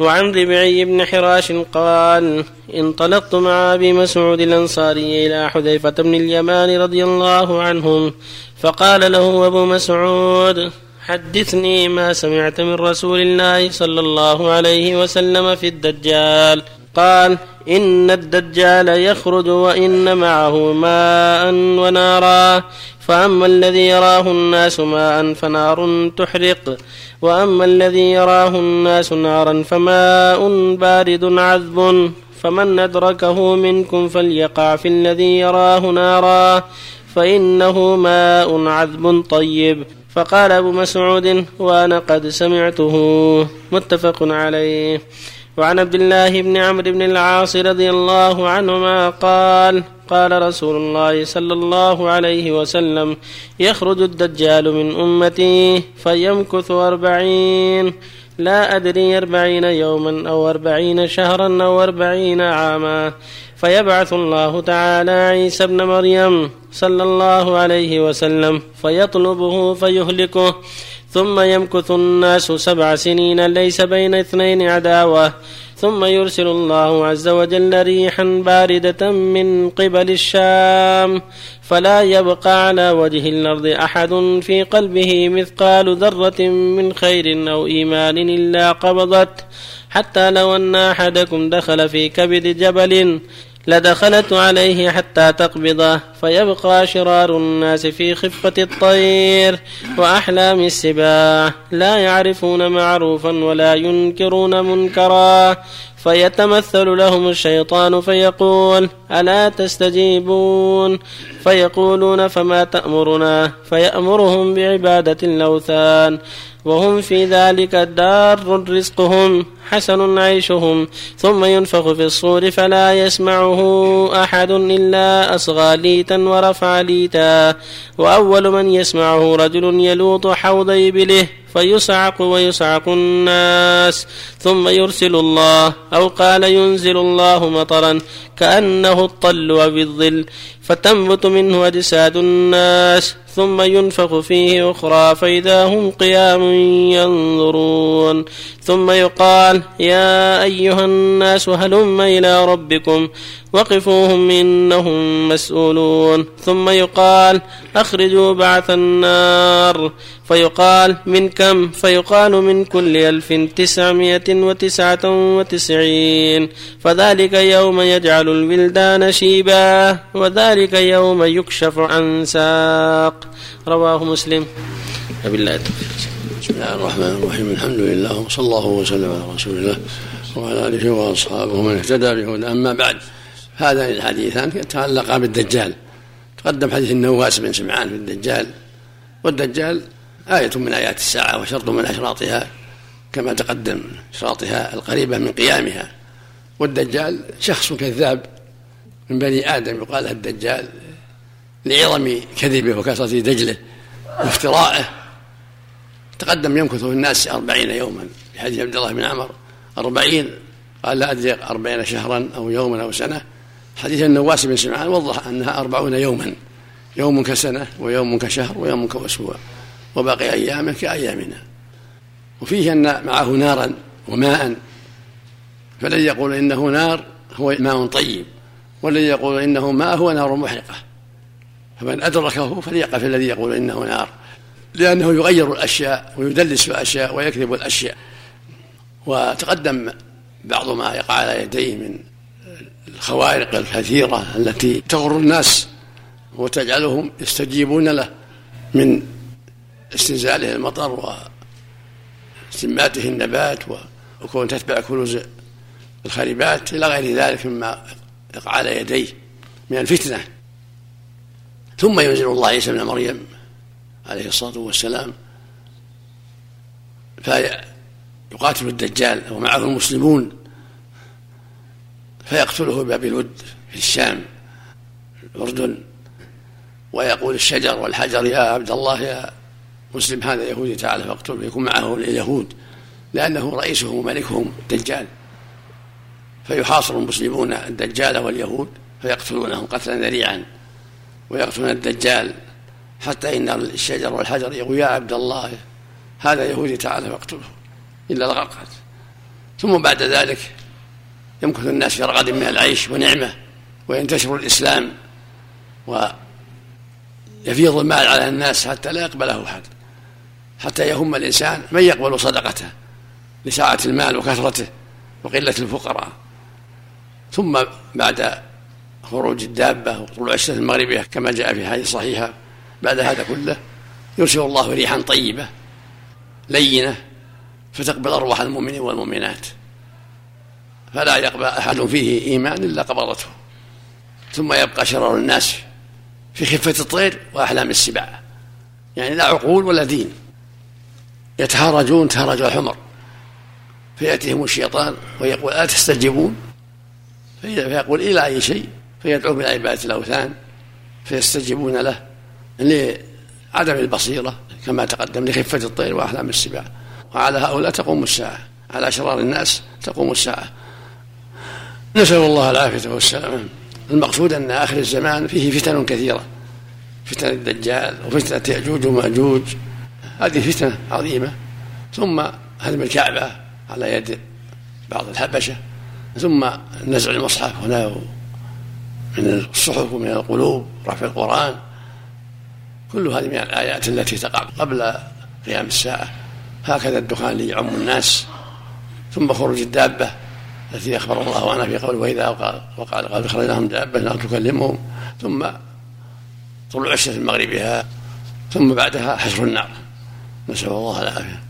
وعن ربعي بن حراش قال انطلقت مع أبي مسعود الأنصاري إلى حذيفة بن اليمان رضي الله عنهم فقال له أبو مسعود حدثني ما سمعت من رسول الله صلى الله عليه وسلم في الدجال. قال إن الدجال يخرج وإن معه ماء ونارا فأما الذي يراه الناس ماء فنار تحرق وأما الذي يراه الناس نارا فماء بارد عذب فمن أدركه منكم فليقع في الذي يراه نارا فإنه ماء عذب طيب فقال أبو مسعود وأنا قد سمعته متفق عليه وعن عبد الله بن عمرو بن العاص رضي الله عنهما قال قال رسول الله صلى الله عليه وسلم يخرج الدجال من أمتي فيمكث أربعين. لا أدري أربعين يوما أو أربعين شهرا أو أربعين عاما. فيبعث الله تعالى عيسى ابن مريم صلى الله عليه وسلم فيطلبه فيهلكه. ثم يمكث الناس سبع سنين ليس بين اثنين عداوة. ثم يرسل الله عز وجل ريحا باردة من قبل الشام. فلا يبقى على وجه الأرض أحد في قلبه مثقال ذرة من خير أو إيمان إلا قبضت. حتى لو أن أحدكم دخل في كبد جبل لدخلت عليه حتى تقبضه. فيبقى شرار الناس في خفة الطير وأحلام السباع لا يعرفون معروفا ولا ينكرون منكرا فيتمثل لهم الشيطان فيقول ألا تستجيبون? فيقولون فما تأمرنا? فيأمرهم بعبادة الأوثان وهم في ذلك دار رزقهم حسن عيشهم ثم ينفخ في الصور فلا يسمعه أحد إلا أصغى ليتا ورفع ليتا. وأول من يسمعه رجل يلوط حوض إبله فيصعق ويصعق الناس. ثم يرسل الله أو قال ينزل الله مطرا كأنه الطل وبالظل فتنبت منه أجساد الناس. ثم ينفخ فيه أخرى فإذا هم قيام ينظرون. ثم يقال يا أيها الناس هلم إلى ربكم وقفوهم إنهم مسؤولون. ثم يقال أخرجوا بعث النار. فيقال من كم؟ فيقال من كل ألف تسعمائة وتسعة وتسعين. فذلك يوم يجعل الولدان شيبا وذلك يوم يكشف عن ساق. رواه مسلم. وبالله التوفيق. بسم الله الرحمن الرحيم. الحمد لله وصلى الله وسلم على رسول الله وعلى آله وأصحابه ومن اهتدى بهدى أما بعد هذان الحديثان يتعلقا بالدجال. تقدم حديث النواس بن سمعان في الدجال. والدجال آية من آيات الساعة وشرط من أشراطها كما تقدم أشراطها القريبة من قيامها. والدجال شخص كذاب من بني آدم يقال الدجال لعظم كذبه وكثرة دجله وافترائه تقدم يمكث في الناس أربعين يوما. في حديث عبد الله بن عمر. أربعين. قال لا أدري أربعين شهرا أو يوما أو سنة. حديث النواس بن سمعان وضح أنها أربعون يوما. يوم كسنة ويوم كشهر ويوم كأسبوع. وباقي أيامه كأيامنا. وفيه أن معه نارا وماء. فالذي يقول إنه نار هو ماء طيب. والذي يقول إنه ماء هو نار محرقة. فمن أدركه فليقف الذي يقول إنه نار. لأنه يغير الأشياء ويدلس الأشياء ويكذب الأشياء. وتقدم بعض ما يقع على يديه من الخوارق الكثيرة التي تغر الناس وتجعلهم يستجيبون له من استنزاله المطر واستنباته النبات وكون تتبع كنوز الخريبات إلى غير ذلك مما يقع على يديه من الفتنة. ثم ينزل الله عيسى ابن مريم عليه الصلاة والسلام فيقاتل الدجال ومعه المسلمون فيقتله باب الود في الشام الأردن ويقول الشجر والحجر يا عبد الله يا مسلم هذا يهودي تعالى فاقتله يكون معه اليهود. لأنه رئيسهم وملكهم الدجال فيحاصر المسلمون الدجال واليهود فيقتلونهم قتلا ذريعا ويقتلون الدجال حتى إن الشجر والحجر يقول يا عبد الله هذا يهودي تعالى فاقتله إلا الغرقت ثم بعد ذلك يمكث الناس في رغد من العيش ونعمة وينتشر الإسلام ويفيض المال على الناس حتى لا يقبله أحد. حتى يهم الإنسان من يقبل صدقته لسعة المال وكثرته وقلة الفقراء. ثم بعد خروج الدابة وطلوع الشمس المغربية كما جاء في حديث صحيحة بعد هذا كله يرسل الله ريحا طيبة لينة فتقبل أرواح المؤمنين والمؤمنات. فلا يقبل أحد فيه إيمان إلا قبضته. ثم يبقى شرار الناس في خفة الطير وأحلام السباع. يعني لا عقول ولا دين. يتهارجون تهرج الحمر. فيأتيهم الشيطان ويقول ألا تستجيبون؟ فيقول إلى أي شيء؟ فيدعو إلى عبادة الأوثان فيستجيبون له. لعدم البصيرة كما تقدم لخفة الطير وأحلام السباع. وعلى هؤلاء تقوم الساعة. على شرار الناس تقوم الساعة. نسأل الله العافية والسلامة. المقصود أن آخر الزمان فيه فتن كثيرة. فتن الدجال وفتنة يأجوج ومأجوج. هذه فتنة عظيمة. ثم هدم الكعبة على يد بعض الحبشة. ثم نزع المصحف هنا من الصحف ومن القلوب رفع القرآن. كل هذه من الآيات التي تقع قبل قيام الساعة. هكذا الدخان ليعم الناس ثم خروج الدابة التي أخبر الله عنها في قوله وإذا وقال قال أخرجناهم دابة لا تكلمهم. ثم طلوع الشمس من مغربها ثم بعدها حشر النار. نسأل الله العافية.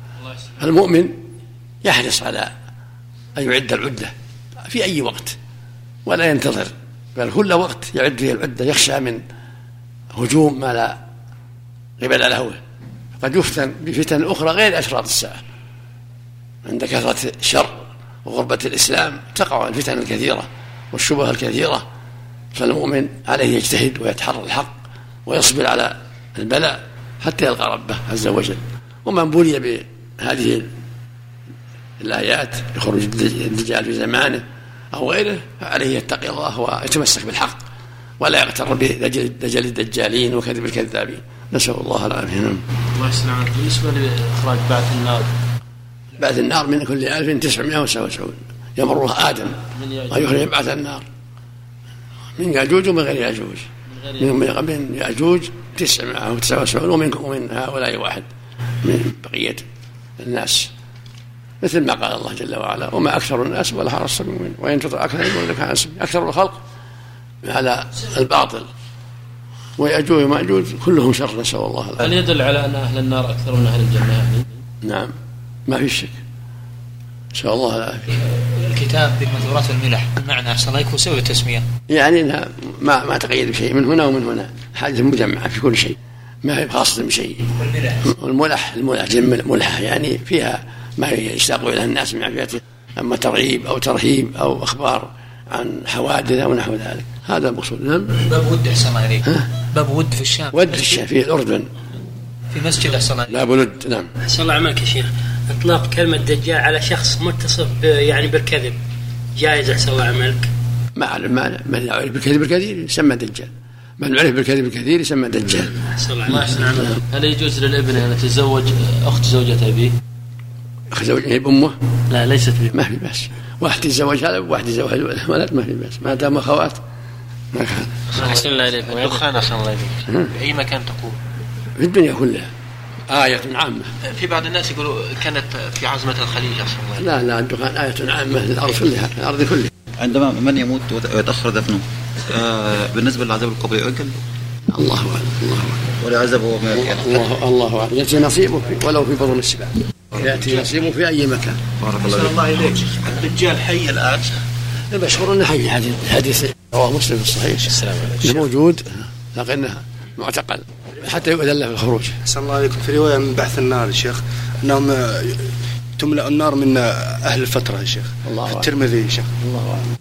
المؤمن يحرص على أن يعد العدة في أي وقت ولا ينتظر. بل كل وقت يعد فيه العدة يخشى من هجوم ما لا قبل له قد يفتن بفتن أخرى غير أشراط الساعة. عند كثرة الشر وغربة الإسلام تقع الفتن الكثيرة والشبه الكثيرة. فالمؤمن عليه يجتهد ويتحرى الحق ويصبر على البلاء حتى يلقى ربه عز وجل. ومن بلي بهذه الآيات يخرج الدجال في زمانه أو غيره فعليه يتقي الله ويتمسك بالحق ولا يغتر بدجل الدجالين وكذب الكذابين. نسأل الله العافية. نعم. الله يسلمك. بالنسبة لإخراج بعث النار. بعث النار من كل ألف تسعمائة وسبعون يمرها آدم. ويخرج بعث النار. من يأجوج ومن غير يأجوج. من يأجوج. تسعمائة وتسعة وسبعون ومن ومن هؤلاء واحد. من بقية الناس. مثل ما قال الله جل وعلا وما أكثر الناس ولا حرصت وإن تطع أكثر من كان أكثر الخلق على الباطل. ويأجوج ومأجوج كلهم شر نسأل الله العافية. هل يدل على أن أهل النار أكثر من أهل الجنة؟ يعني؟ نعم ما في شك. نسأل الله العافية. الكتاب بمذورات الملح المعنى أحسن الله يكون سوي التسمية يعني إنها ما ما تقيد بشيء من هنا ومن هنا. حادثة مجمعة في كل شيء ما هي خاصة بشيء. والملح. الملح الملح جمع ملحة يعني فيها ما يشتاق إلى الناس من عافيته أما ترغيب أو ترهيب أو أخبار. عن حوادث أو نحو ذلك. هذا المقصود. نعم. باب ود الله عليك. باب ود في الشام. ود في الشام في الأردن. في مسجد أحسن الله باب ود نعم. أحسن الله عملك يا شيخ. إطلاق كلمة دجال على شخص متصف يعني بالكذب. جائز أحسن الله عملك. ما ما من يعرف بالكذب الكثير يسمى دجال. من يعرف بالكذب الكثير يسمى دجال. الله عملك هل يجوز للابن أن يتزوج أخت زوجة أبيه؟ أخت زوجة بأمه؟ لا ليست بأمه ما في بأس. واحد يتزوج هذا وواحد يتزوج الولد ما في بأس. ما دام أخوات ما كان أحسن الله إليك الدخان أحسن الله إليك في أي مكان تقول؟ في الدنيا كلها. آية عامة. في بعض الناس يقولوا كانت في عزمة الخليج أحسن الله لا لا الدخان آية عامة للأرض كلها الأرض كلها. عندما من يموت ويتأخر دفنه. آه بالنسبة للعذاب القبر يؤجل الله أعلم الله أعلم. ولعذبه ما الله الله أعلم. يأتي نصيبه في ولو في بطن السباع. يأتي نصيبه في أي مكان. بارك الله فيك. الله إليك. الدجال حي الآن. المشهور أنه حي. حديث حديث رواه مسلم في الصحيح. السلام عليكم. موجود لكنه معتقل حتى يؤذن له في الخروج أحسن الله عليكم في رواية من بحث النار يا شيخ أنهم تملأ النار من أهل الفترة يا شيخ. الله أعلم. الترمذي يا شيخ. الله أعلم.